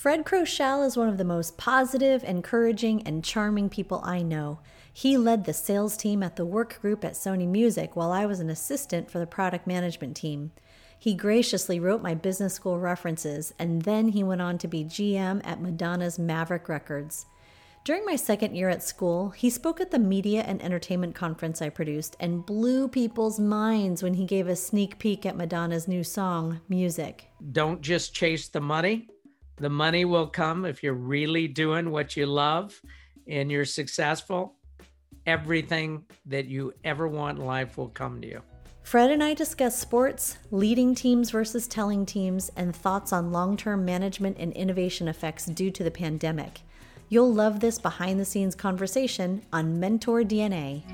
Fred Croshal is one of the most positive, encouraging, and charming people I know. He led the sales team at the work group at Sony Music while I was an assistant for the product management team. He graciously wrote my business school references, and then he went on to be GM at Madonna's Maverick Records. During my second year at school, he spoke at the media and entertainment conference I produced and blew people's minds when he gave a sneak peek at Madonna's new song, Music. Don't just chase the money. The money will come if you're really doing what you love and you're successful. Everything that you ever want in life will come to you. Fred and I discuss sports, leading teams versus telling teams, and thoughts on long term management and innovation effects due to the pandemic. You'll love this behind the scenes conversation on Mentor DNA.